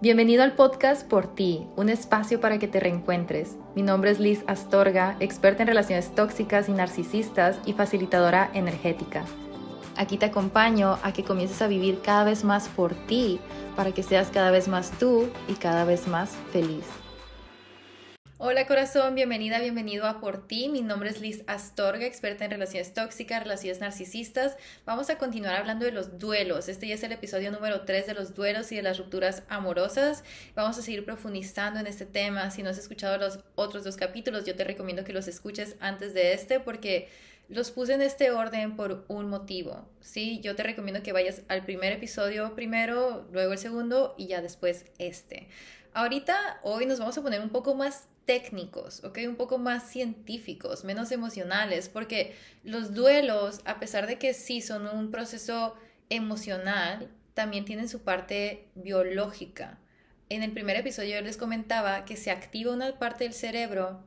Bienvenido al podcast Por ti, un espacio para que te reencuentres. Mi nombre es Liz Astorga, experta en relaciones tóxicas y narcisistas y facilitadora energética. Aquí te acompaño a que comiences a vivir cada vez más por ti, para que seas cada vez más tú y cada vez más feliz. Hola corazón, bienvenida, bienvenido a Por Ti. Mi nombre es Liz Astorga, experta en relaciones tóxicas, relaciones narcisistas. Vamos a continuar hablando de los duelos. Este ya es el episodio número 3 de los duelos y de las rupturas amorosas. Vamos a seguir profundizando en este tema. Si no has escuchado los otros dos capítulos, yo te recomiendo que los escuches antes de este porque los puse en este orden por un motivo. Sí, yo te recomiendo que vayas al primer episodio primero, luego el segundo y ya después este. Ahorita, hoy nos vamos a poner un poco más técnicos, ¿ok? Un poco más científicos, menos emocionales, porque los duelos, a pesar de que sí son un proceso emocional, también tienen su parte biológica. En el primer episodio yo les comentaba que se activa una parte del cerebro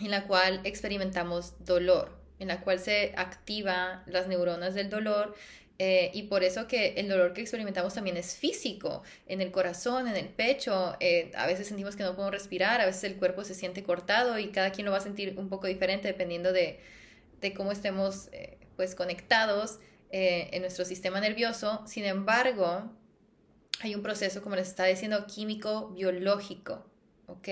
en la cual experimentamos dolor, en la cual se activan las neuronas del dolor eh, y por eso que el dolor que experimentamos también es físico, en el corazón, en el pecho. Eh, a veces sentimos que no podemos respirar, a veces el cuerpo se siente cortado y cada quien lo va a sentir un poco diferente dependiendo de, de cómo estemos eh, pues conectados en nuestro sistema nervioso. Sin embargo, hay un proceso, como les estaba diciendo, químico biológico ¿ok?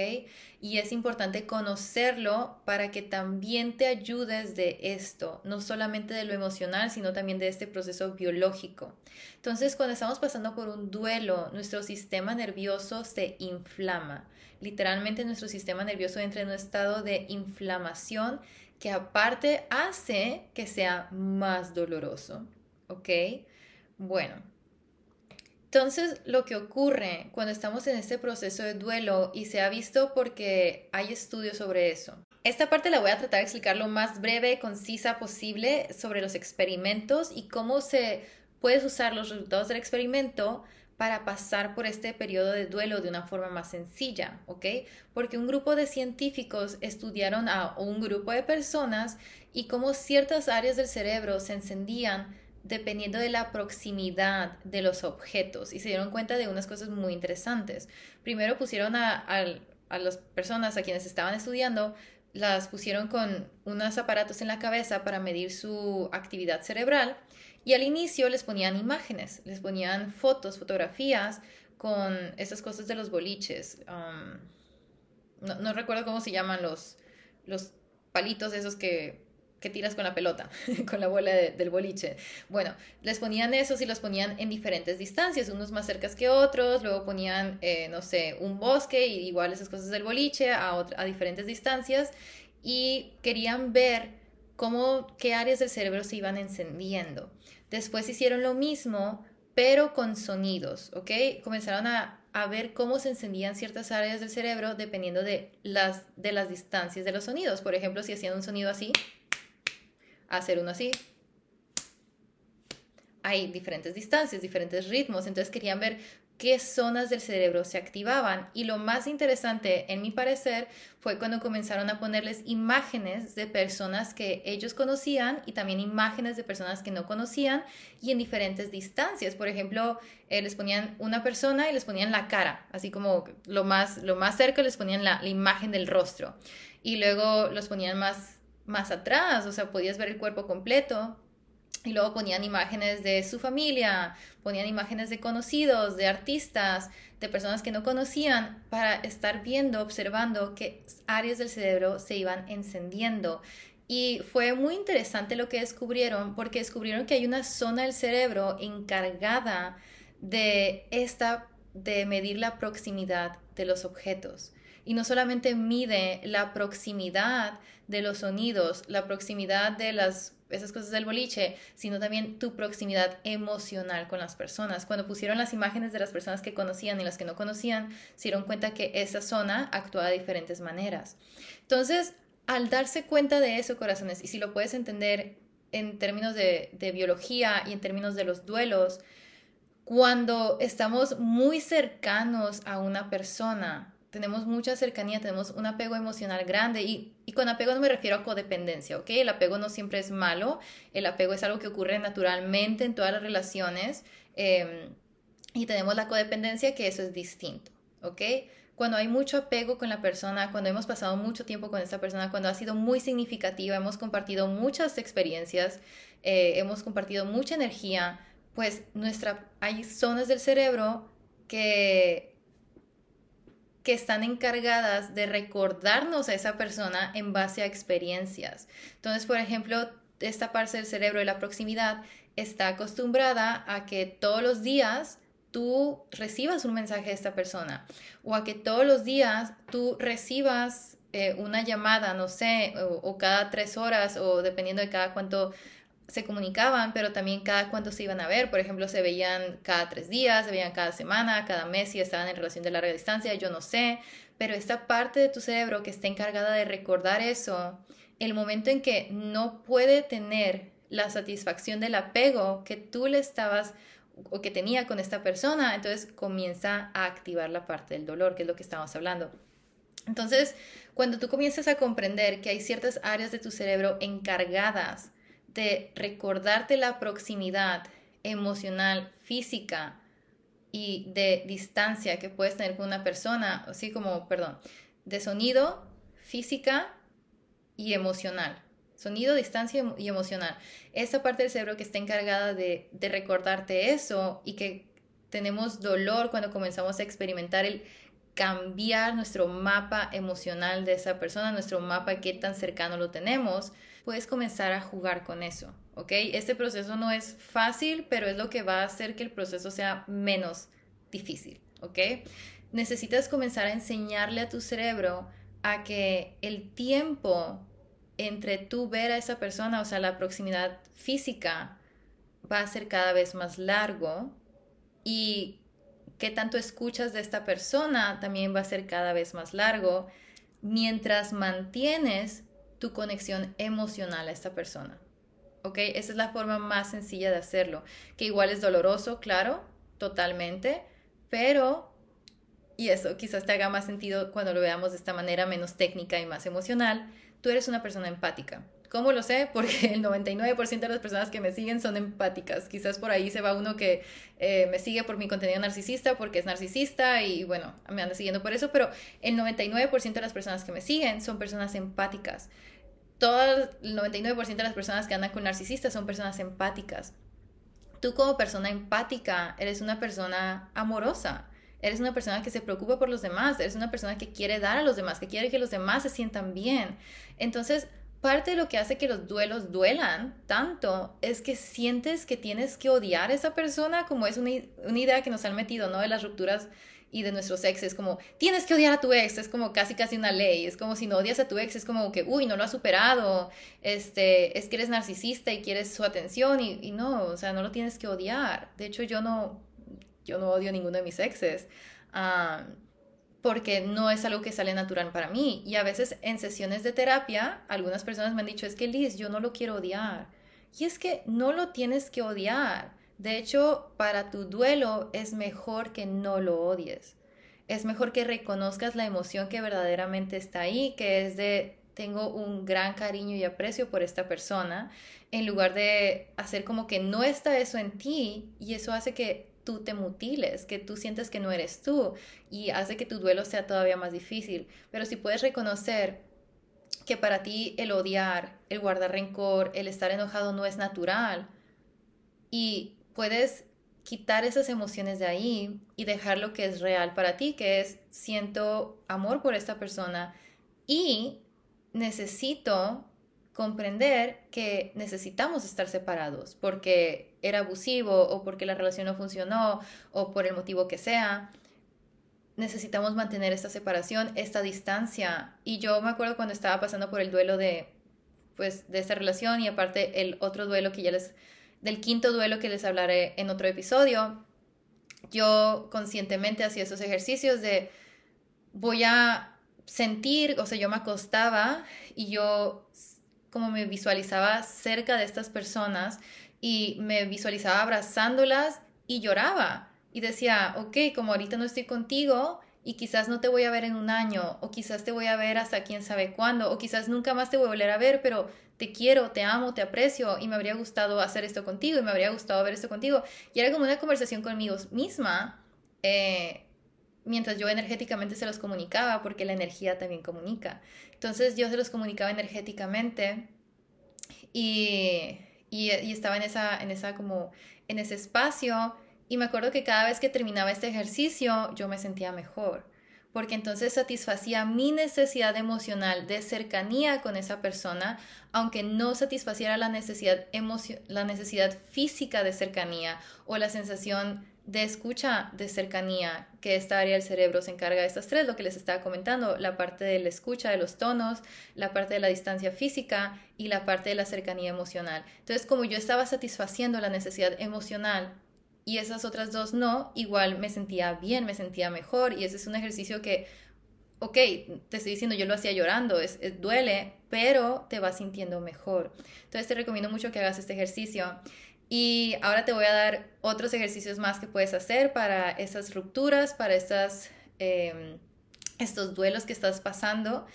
Y es importante conocerlo para que también te ayudes de esto, no solamente de lo emocional, sino también de este proceso biológico. Entonces, cuando estamos pasando por un duelo, nuestro sistema nervioso se inflama. Literalmente nuestro sistema nervioso entra en un estado de inflamación que aparte hace que sea más doloroso, ¿ok? Bueno, entonces, lo que ocurre cuando estamos en este proceso de duelo, y se ha visto porque hay estudios sobre eso. Esta parte la voy a tratar de explicar lo más breve, concisa posible sobre los experimentos y cómo se puedes usar los resultados del experimento para pasar por este periodo de duelo de una forma más sencilla, ¿ok? Porque un grupo de científicos estudiaron a un grupo de personas y cómo ciertas áreas del cerebro se encendían dependiendo de la proximidad de los objetos y se dieron cuenta de unas cosas muy interesantes. Primero pusieron a, las personas a quienes estaban estudiando, las pusieron con unos aparatos en la cabeza para medir su actividad cerebral y al inicio les ponían imágenes, les ponían fotos, fotografías con esas cosas de los boliches. Um, no, no, recuerdo cómo se llaman los, los palitos esos que que tiras con la pelota, con la bola del boliche. Bueno, les ponían esos y los ponían en diferentes distancias, unos más cercas que otros, luego ponían, eh, no sé, un bosque y igual esas cosas del boliche a, a diferentes distancias y querían ver cómo, qué áreas del cerebro se iban encendiendo. Después hicieron lo mismo, pero con sonidos, ¿ok? Comenzaron a, a ver cómo se encendían ciertas áreas del cerebro dependiendo de las, de las distancias de los sonidos. Por ejemplo, si hacían un sonido así, hacer uno así. Hay diferentes distancias, diferentes ritmos, entonces querían ver qué zonas del cerebro se activaban. Y lo más interesante, en mi parecer, fue cuando comenzaron a ponerles imágenes de personas que ellos conocían y también imágenes de personas que no conocían y en diferentes distancias. Por ejemplo, eh, les ponían una persona y les ponían la cara, así como lo más, lo más cerca les ponían la, la imagen del rostro. Y luego los ponían más más atrás, o sea, podías ver el cuerpo completo. Y luego ponían imágenes de su familia, ponían imágenes de conocidos, de artistas, de personas que no conocían, para estar viendo, observando qué áreas del cerebro se iban encendiendo. Y fue muy interesante lo que descubrieron, porque descubrieron que hay una zona del cerebro encargada de esta, de medir la proximidad de los objetos y no solamente mide la proximidad de los sonidos, la proximidad de las esas cosas del boliche, sino también tu proximidad emocional con las personas. Cuando pusieron las imágenes de las personas que conocían y las que no conocían, se dieron cuenta que esa zona actuaba de diferentes maneras. Entonces, al darse cuenta de eso, corazones, y si lo puedes entender en términos de, de biología y en términos de los duelos, cuando estamos muy cercanos a una persona, tenemos mucha cercanía, tenemos un apego emocional grande y, con apego no me refiero a codependencia, ¿ok? El apego no siempre es malo, el apego es algo que ocurre naturalmente en todas las relaciones. Em, Y tenemos la codependencia, que eso es distinto, ¿ok? Cuando hay mucho apego con la persona, cuando hemos pasado mucho tiempo con esta persona, cuando ha sido muy significativa, hemos compartido muchas experiencias, eh, hemos compartido mucha energía, pues nuestra, hay zonas del cerebro que, que están encargadas de recordarnos a esa persona en base a experiencias. Entonces, por ejemplo, esta parte del cerebro de la proximidad está acostumbrada a que todos los días tú recibas un mensaje de esta persona o a que todos los días tú recibas eh, una llamada, no sé, o, cada tres horas o dependiendo de cada cuánto se comunicaban, pero también cada cuánto se iban a ver. Por ejemplo, se veían cada tres días, se veían cada semana, cada mes si estaban en relación de larga distancia, yo no sé. Pero esta parte de tu cerebro que está encargada de recordar eso, el momento en que no puede tener la satisfacción del apego que tú le estabas o que tenía con esta persona, entonces comienza a activar la parte del dolor, que es lo que estamos hablando. Entonces, cuando tú comienzas a comprender que hay ciertas áreas de tu cerebro encargadas de recordarte la proximidad emocional, física y de distancia que puedes tener con una persona, así como, perdón, de sonido, física y emocional. Sonido, distancia y emocional. Esa parte del cerebro que está encargada de, de recordarte eso y que tenemos dolor cuando comenzamos a experimentar el cambiar nuestro mapa emocional de esa persona, nuestro mapa, qué tan cercano lo tenemos, puedes comenzar a jugar con eso, ¿ok? Este proceso no es fácil, pero es lo que va a hacer que el proceso sea menos difícil, ¿ok? Necesitas comenzar a enseñarle a tu cerebro a que el tiempo entre tú ver a esa persona, o sea, la proximidad física va a ser cada vez más largo y qué tanto escuchas de esta persona también va a ser cada vez más largo mientras mantienes tu conexión emocional a esta persona. ¿Ok? Esa es la forma más sencilla de hacerlo, que igual es doloroso, claro, totalmente, pero, y eso quizás te haga más sentido cuando lo veamos de esta manera menos técnica y más emocional, tú eres una persona empática. ¿Cómo lo sé? Porque el 99% de las personas que me siguen son empáticas. Quizás por ahí se va uno que eh, me sigue por mi contenido narcisista porque es narcisista y bueno, me anda siguiendo por eso, pero el 99% de las personas que me siguen son personas empáticas. Todo el 99% de las personas que andan con narcisistas son personas empáticas. Tú como persona empática eres una persona amorosa Eres una persona que se preocupa por los demás, eres una persona que quiere dar a los demás, que quiere que los demás se sientan bien. Entonces, parte de lo que hace que los duelos duelan tanto es que sientes que tienes que odiar a esa persona, como es una, idea que nos han metido, ¿no? De las rupturas y de nuestros exes, como tienes que odiar a tu ex, es como casi casi una ley, es como si no odias a tu ex, es como que, uy, no lo has superado, este, es que eres narcisista y quieres su atención y, y no, o sea, no lo tienes que odiar. De hecho, yo no, yo no odio a ninguno de mis exes, porque no es algo que sale natural para mí. Y a veces en sesiones de terapia, algunas personas me han dicho, es que Liz, yo no lo quiero odiar. Y es que no lo tienes que odiar. De hecho, para tu duelo es mejor que no lo odies. Es mejor que reconozcas la emoción que verdaderamente está ahí, que es de tengo un gran cariño y aprecio por esta persona, en lugar de hacer como que no está eso en ti y eso hace que tú te mutiles, que tú sientes que no eres tú y hace que tu duelo sea todavía más difícil. Pero si puedes reconocer que para ti el odiar, el guardar rencor, el estar enojado no es natural y puedes quitar esas emociones de ahí y dejar lo que es real para ti, que es siento amor por esta persona y necesito comprender que necesitamos estar separados porque era abusivo o porque la relación no funcionó o por el motivo que sea. Necesitamos mantener esta separación, esta distancia. Y yo me acuerdo cuando estaba pasando por el duelo de, pues, de esta relación y aparte el otro duelo que ya les, del quinto duelo que les hablaré en otro episodio, yo conscientemente hacía esos ejercicios de voy a sentir, o sea, yo me acostaba y yo como me visualizaba cerca de estas personas y me visualizaba abrazándolas y lloraba. Y decía, ok, como ahorita no estoy contigo y quizás no te voy a ver en un año o quizás te voy a ver hasta quién sabe cuándo o quizás nunca más te voy a volver a ver, pero te quiero, te amo, te aprecio y me habría gustado hacer esto contigo y me habría gustado ver esto contigo. Y era como una conversación conmigo misma. Eh, mientras yo energéticamente se los comunicaba, porque la energía también comunica. Entonces yo se los comunicaba energéticamente y, y, estaba en esa, en esa como, en ese espacio y me acuerdo que cada vez que terminaba este ejercicio yo me sentía mejor, porque entonces satisfacía mi necesidad emocional de cercanía con esa persona, aunque no satisfaciera la necesidad, la necesidad física de cercanía o la sensación de escucha de cercanía, que esta área del cerebro se encarga de estas tres, lo que les estaba comentando, la parte de la escucha de los tonos, la parte de la distancia física y la parte de la cercanía emocional. Entonces, como yo estaba satisfaciendo la necesidad emocional y esas otras dos no, igual me sentía bien, me sentía mejor y ese es un ejercicio que, ok, te estoy diciendo, yo lo hacía llorando, es, duele, pero te vas sintiendo mejor. Entonces te recomiendo mucho que hagas este ejercicio. Y ahora te voy a dar otros ejercicios más que puedes hacer para esas rupturas, para estas, em, estos duelos que estás pasando.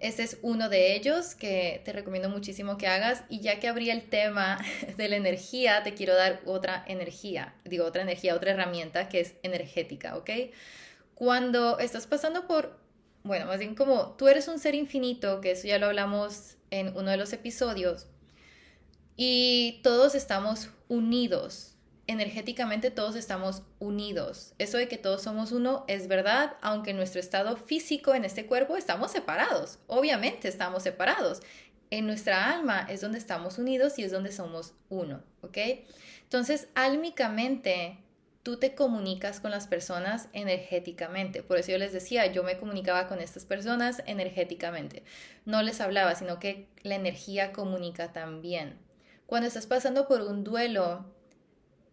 Este es uno de ellos que te recomiendo muchísimo que hagas. Y ya que abrí el tema de la energía, te quiero dar otra energía, digo otra energía, otra herramienta que es energética, ¿ok? Cuando estás pasando por, bueno, más bien como tú eres un ser infinito, que eso ya lo hablamos en uno de los episodios, y todos estamos unidos. Energéticamente todos estamos unidos. Eso de que todos somos uno es verdad, aunque en nuestro estado físico, en este cuerpo, estamos separados. Obviamente estamos separados. En nuestra alma es donde estamos unidos y es donde somos uno, ¿ok? Entonces, álmicamente, tú te comunicas con las personas energéticamente. Por eso yo les decía, yo me comunicaba con estas personas energéticamente. No les hablaba, sino que la energía comunica también. Cuando estás pasando por un duelo,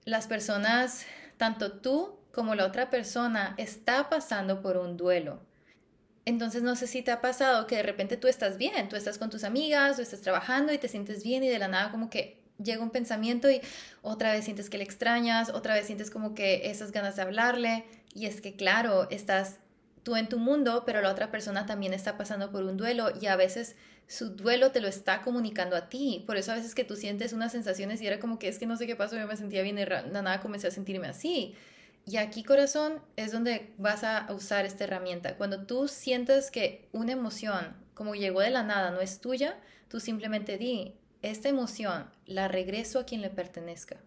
las personas, tanto tú como la otra persona, está pasando por un duelo. Entonces no sé si te ha pasado que de repente tú estás bien, tú estás con tus amigas, o estás trabajando y te sientes bien y de la nada como que llega un pensamiento y otra vez sientes que le extrañas, otra vez sientes como que esas ganas de hablarle y es que claro, estás tú en tu mundo, pero la otra persona también está pasando por un duelo y a veces su duelo te lo está comunicando a ti. Por eso a veces que tú sientes unas sensaciones y era como que es que no sé qué pasó, yo me sentía bien y nada comencé a sentirme así. Y aquí, corazón, es donde vas a usar esta herramienta. Cuando tú sientes que una emoción, como llegó de la nada, no es tuya, tú simplemente di, esta emoción la regreso a quien le pertenezca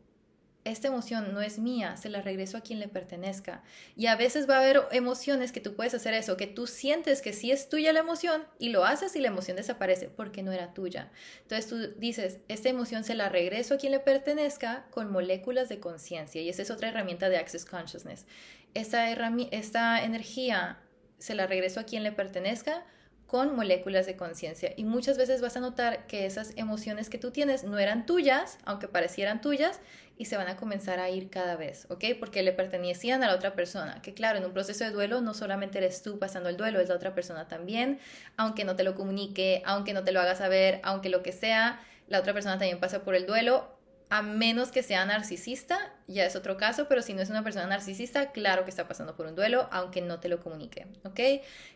esta emoción no es mía, se la regreso a quien le pertenezca. Y a veces va a haber emociones que tú puedes hacer eso, que tú sientes que sí es tuya la emoción y lo haces y la emoción desaparece porque no era tuya. Entonces tú dices, esta emoción se la regreso a quien le pertenezca con moléculas de conciencia y esa es otra herramienta de Access Consciousness. Esta, esta energía se la regreso a quien le pertenezca con moléculas de conciencia. Y muchas veces vas a notar que esas emociones que tú tienes no eran tuyas, aunque parecieran tuyas, y se van a comenzar a ir cada vez, ¿ok? Porque le pertenecían a la otra persona. Que claro, en un proceso de duelo no solamente eres tú pasando el duelo, es la otra persona también, aunque no te lo comunique, aunque no te lo haga saber, aunque lo que sea, la otra persona también pasa por el duelo a menos que sea narcisista, ya es otro caso, pero si no es una persona narcisista, claro que está pasando por un duelo, aunque no te lo comunique, ¿ok?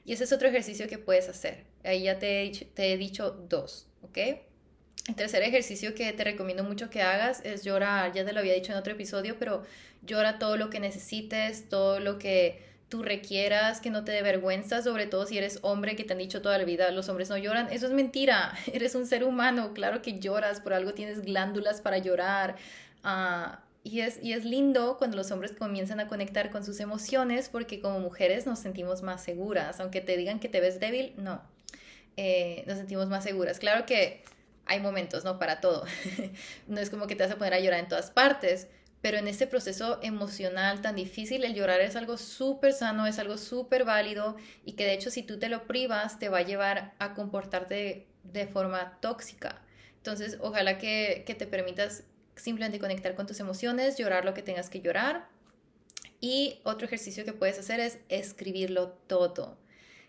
Y ese es otro ejercicio que puedes hacer. Ahí ya te he, te he dicho dos, ¿ok? El tercer ejercicio que te recomiendo mucho que hagas es llorar, ya te lo había dicho en otro episodio, pero llora todo lo que necesites, todo lo que tú requieras, que no te dé vergüenza, sobre todo si eres hombre que te han dicho toda la vida, los hombres no lloran, eso es mentira, eres un ser humano, claro que lloras, por algo tienes glándulas para llorar. Ah, y, es, y es lindo cuando los hombres comienzan a conectar con sus emociones porque como mujeres nos sentimos más seguras, aunque te digan que te ves débil, no, eh, nos sentimos más seguras. Claro que hay momentos, ¿no? Para todo. no es como que te vas a poner a llorar en todas partes, pero en este proceso emocional tan difícil, el llorar es algo súper sano, es algo súper válido y que de hecho si tú te lo privas te va a llevar a comportarte de, forma tóxica. Entonces, ojalá que, que te permitas simplemente conectar con tus emociones, llorar lo que tengas que llorar. Y otro ejercicio que puedes hacer es escribirlo todo.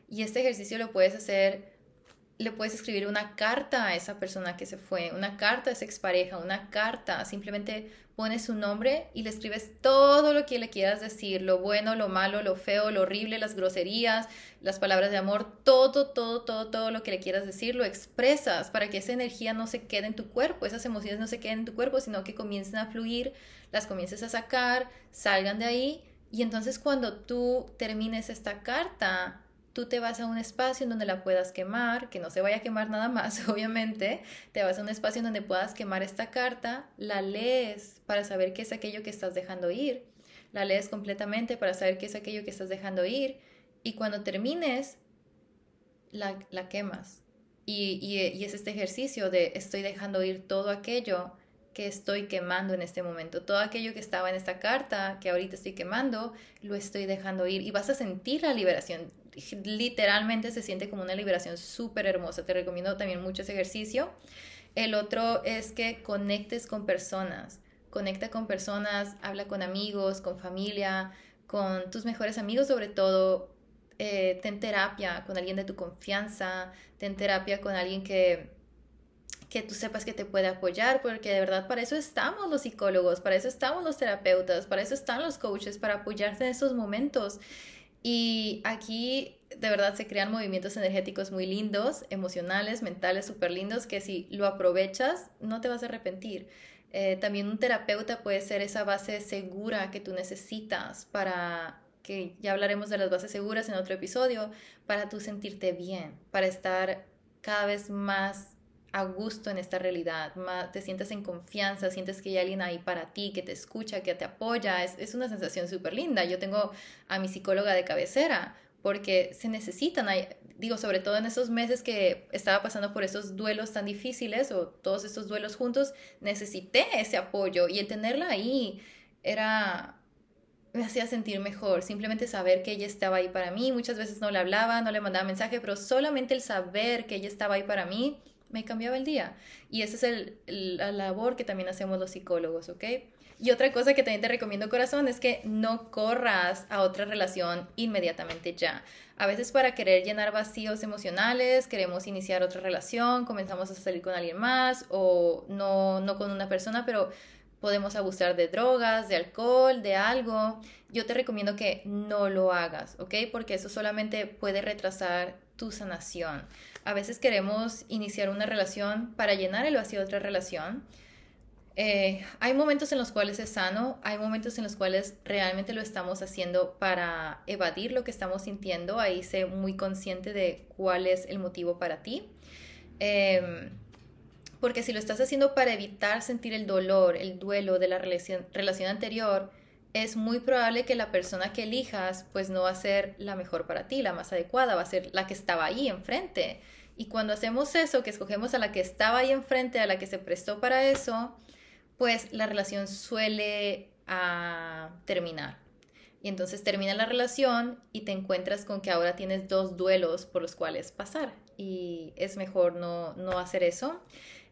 Y este ejercicio lo puedes hacer le puedes escribir una carta a esa persona que se fue, una carta a esa expareja, una carta, simplemente pones su nombre y le escribes todo lo que le quieras decir, lo bueno, lo malo, lo feo, lo horrible, las groserías, las palabras de amor, todo, todo, todo, todo lo que le quieras decir, lo expresas para que esa energía no se quede en tu cuerpo, esas emociones no se queden en tu cuerpo, sino que comiencen a fluir, las comiences a sacar, salgan de ahí. Y entonces cuando tú termines esta carta, tú te vas a un espacio en donde la puedas quemar, que no se vaya a quemar nada más, obviamente, te vas a un espacio en donde puedas quemar esta carta, la lees para saber qué es aquello que estás dejando ir, la lees completamente para saber qué es aquello que estás dejando ir y cuando termines, la, la quemas. Y, y, y es este ejercicio de estoy dejando ir todo aquello que estoy quemando en este momento. Todo aquello que estaba en esta carta, que ahorita estoy quemando, lo estoy dejando ir y vas a sentir la liberación literalmente se siente como una liberación súper hermosa. Te recomiendo también mucho ese ejercicio. El otro es que conectes con personas. Conecta con personas, habla con amigos, con familia, con tus mejores amigos sobre todo. Eh, ten terapia con alguien de tu confianza, ten terapia con alguien que, que tú sepas que te puede apoyar, porque de verdad para eso estamos los psicólogos, para eso estamos los terapeutas, para eso están los coaches, para apoyarte en esos momentos. Y aquí de verdad se crean movimientos energéticos muy lindos, emocionales, mentales, súper lindos, que si lo aprovechas no te vas a arrepentir. Eh, también un terapeuta puede ser esa base segura que tú necesitas para que ya hablaremos de las bases seguras en otro episodio, para tú sentirte bien, para estar cada vez más a gusto en esta realidad, te sientes en confianza, sientes que hay alguien ahí para ti, que te escucha, que te apoya, es, una sensación súper linda. Yo tengo a mi psicóloga de cabecera porque se necesitan, digo, sobre todo en esos meses que estaba pasando por esos duelos tan difíciles o todos estos duelos juntos, necesité ese apoyo y el tenerla ahí era me hacía sentir mejor, simplemente saber que ella estaba ahí para mí, muchas veces no le hablaba, no le mandaba mensaje, pero solamente el saber que ella estaba ahí para mí me cambiaba el día. Y esa es el, la labor que también hacemos los psicólogos, ¿ok? Y otra cosa que también te recomiendo, corazón, es que no corras a otra relación inmediatamente ya. A veces para querer llenar vacíos emocionales, queremos iniciar otra relación, comenzamos a salir con alguien más o no, no con una persona, pero podemos abusar de drogas, de alcohol, de algo. Yo te recomiendo que no lo hagas, ¿ok? Porque eso solamente puede retrasar tu sanación. A veces queremos iniciar una relación para llenar el vacío de otra relación. Eh, hay momentos en los cuales es sano, hay momentos en los cuales realmente lo estamos haciendo para evadir lo que estamos sintiendo. Ahí sé muy consciente de cuál es el motivo para ti. Em, porque si lo estás haciendo para evitar sentir el dolor, el duelo de la relación, relación anterior, es muy probable que la persona que elijas pues no va a ser la mejor para ti, la más adecuada, va a ser la que estaba ahí enfrente. Y cuando hacemos eso, que escogemos a la que estaba ahí enfrente, a la que se prestó para eso, pues la relación suele ah, terminar. Y entonces termina la relación y te encuentras con que ahora tienes dos duelos por los cuales pasar. Y es mejor no, no hacer eso.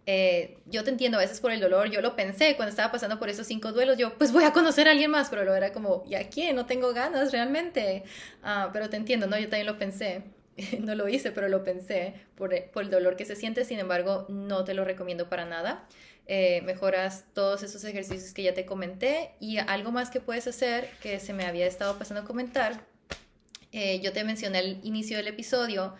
Eh, yo te entiendo a veces por el dolor, yo lo pensé cuando estaba pasando por esos cinco duelos, yo pues voy a conocer a alguien más, pero lo era como, ¿y a quién? No tengo ganas realmente. Ah, pero te entiendo, ¿no? Yo también lo pensé. no lo hice, pero lo pensé por, por, el dolor que se siente, sin embargo, no te lo recomiendo para nada. Eh, mejoras todos esos ejercicios que ya te comenté y algo más que puedes hacer que se me había estado pasando a comentar. Eh, yo te mencioné al inicio del episodio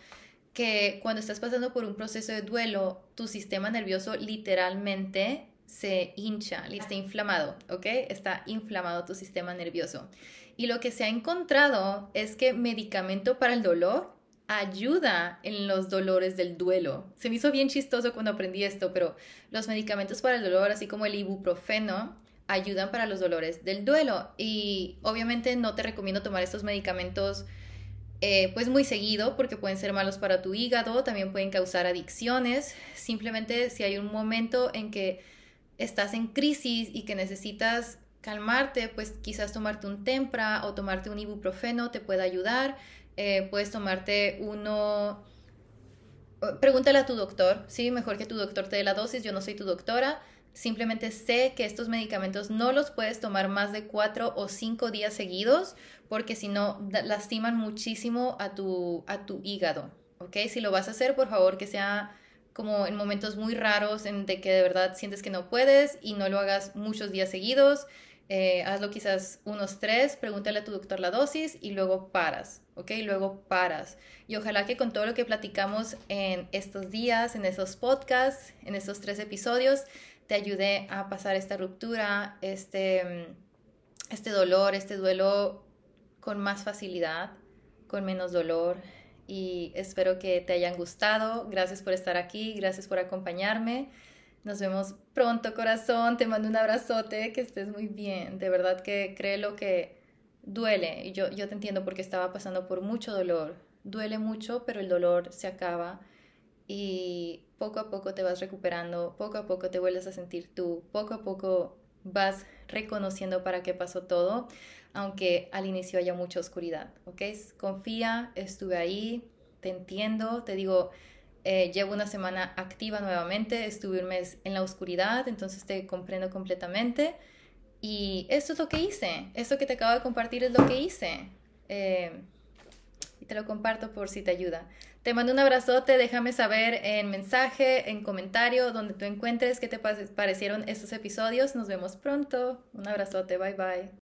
que cuando estás pasando por un proceso de duelo, tu sistema nervioso literalmente se hincha, está inflamado, ¿ok? Está inflamado tu sistema nervioso. Y lo que se ha encontrado es que medicamento para el dolor ayuda en los dolores del duelo. Se me hizo bien chistoso cuando aprendí esto, pero los medicamentos para el dolor, así como el ibuprofeno, ayudan para los dolores del duelo. Y obviamente no te recomiendo tomar estos medicamentos eh, pues muy seguido porque pueden ser malos para tu hígado, también pueden causar adicciones. Simplemente si hay un momento en que estás en crisis y que necesitas calmarte, pues quizás tomarte un tempra o tomarte un ibuprofeno te puede ayudar. Eh, puedes tomarte uno... Pregúntale a tu doctor, sí, mejor que tu doctor te dé la dosis, yo no soy tu doctora, Simplemente sé que estos medicamentos no los puedes tomar más de cuatro o cinco días seguidos porque si no lastiman muchísimo a tu, a tu hígado. ¿ok? Si lo vas a hacer, por favor, que sea como en momentos muy raros en de que de verdad sientes que no puedes y no lo hagas muchos días seguidos. Eh, hazlo quizás unos tres, pregúntale a tu doctor la dosis y luego paras, ¿ok? Luego paras. Y ojalá que con todo lo que platicamos en estos días, en esos podcasts, en estos tres episodios, te ayude a pasar esta ruptura, este, este dolor, este duelo con más facilidad, con menos dolor. Y espero que te hayan gustado. Gracias por estar aquí, gracias por acompañarme. Nos vemos pronto, corazón. Te mando un abrazote, que estés muy bien. De verdad que lo que duele. Yo, yo te entiendo porque estaba pasando por mucho dolor. Duele mucho, pero el dolor se acaba. Y poco a poco te vas recuperando, poco a poco te vuelves a sentir tú, poco a poco vas reconociendo para qué pasó todo, aunque al inicio haya mucha oscuridad, ¿ok? Confía, estuve ahí, te entiendo, te digo, eh, llevo una semana activa nuevamente, estuve un mes en la oscuridad, entonces te comprendo completamente. Y esto es lo que hice, esto que te acabo de compartir es lo que hice. Eh, y te lo comparto por si te ayuda. Te mando un abrazote, déjame saber en mensaje, en comentario, donde tú encuentres qué te parecieron estos episodios. Nos vemos pronto. Un abrazote, bye bye.